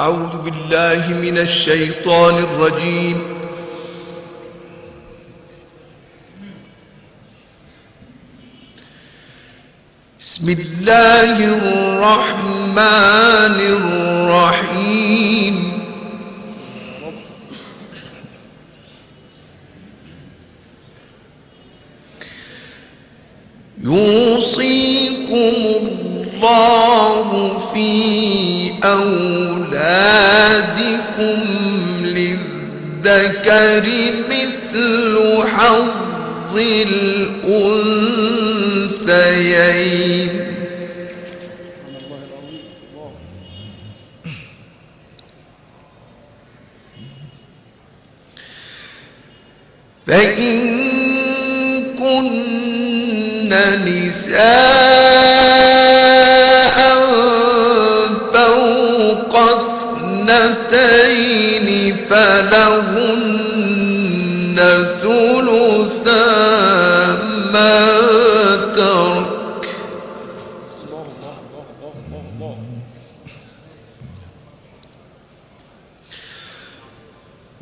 أعوذ بالله من الشيطان الرجيم. بسم الله الرحمن الرحيم. يوصيكم الله في أولادكم للذكر مثل حظ الأنثيين. فإن كن نساء اثنتين فلهن ثلثا ما ترك.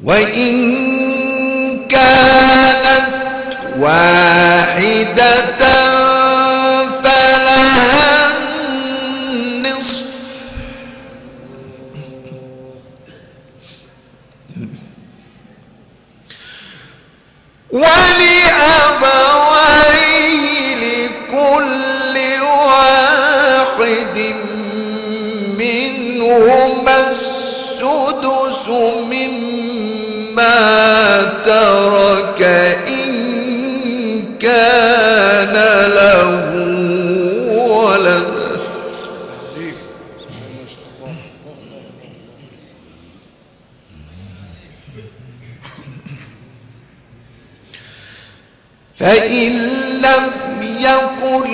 وإن ولأبويه لكل واحد منهما السدس مما ترك فإن لم يكن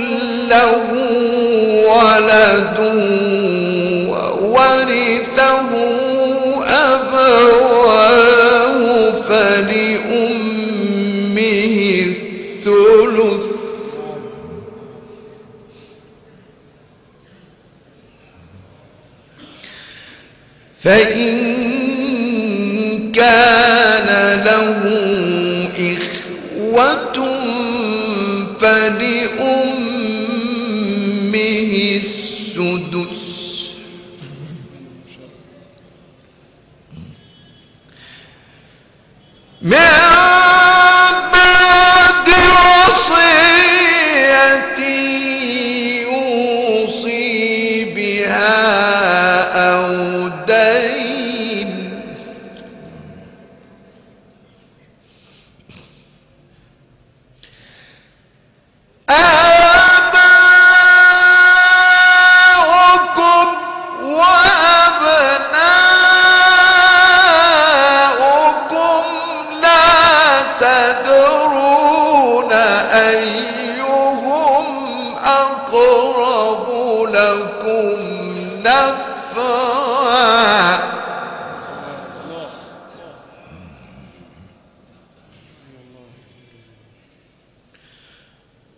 له ولد وورثه أبواه فلأمه الثلث. فإن كان له إخوة فلأمه السدس. من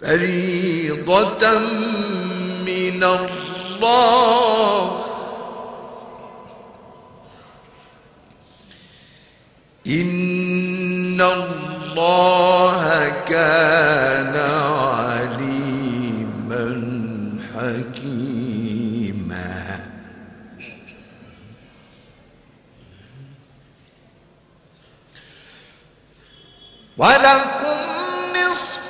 فريضة من الله. إن الله كان عليما حكيما. ولكم نصف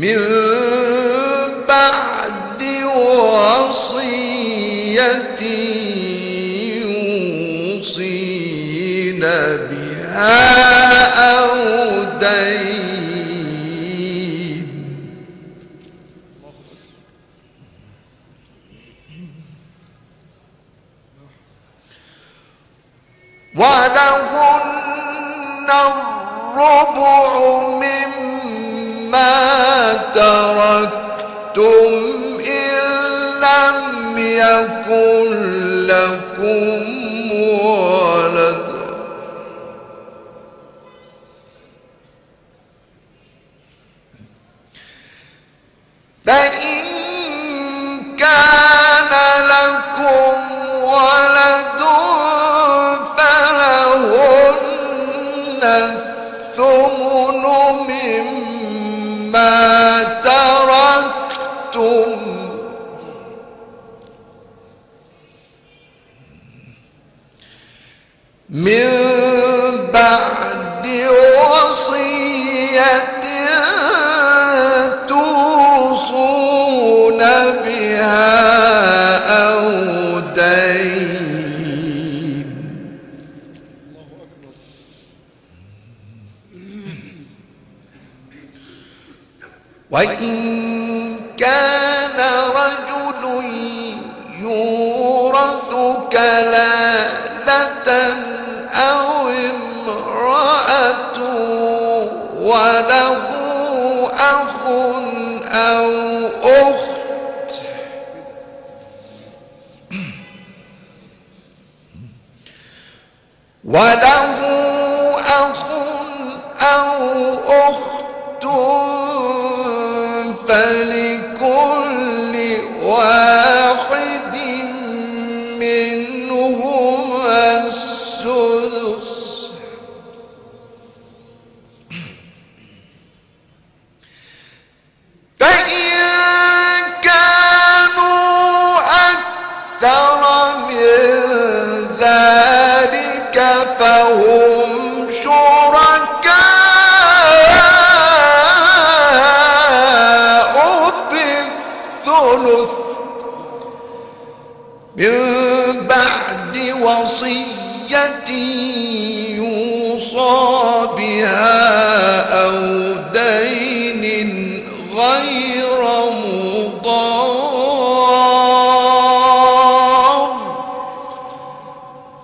من بعد وصية يوصين بها أو دين. ولهن الربع مما تركتم إن لم يكن لكم ولد. فإن كان لكم ولد فلهن بعد وصية توصون بها أو دين. وإن كان وله أخ أو أخت. وله بها أو دين غير مضار.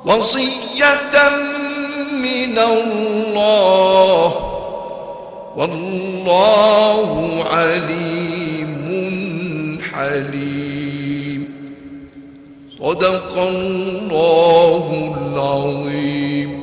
وصية من الله. والله عليم حليم. صدق الله العظيم.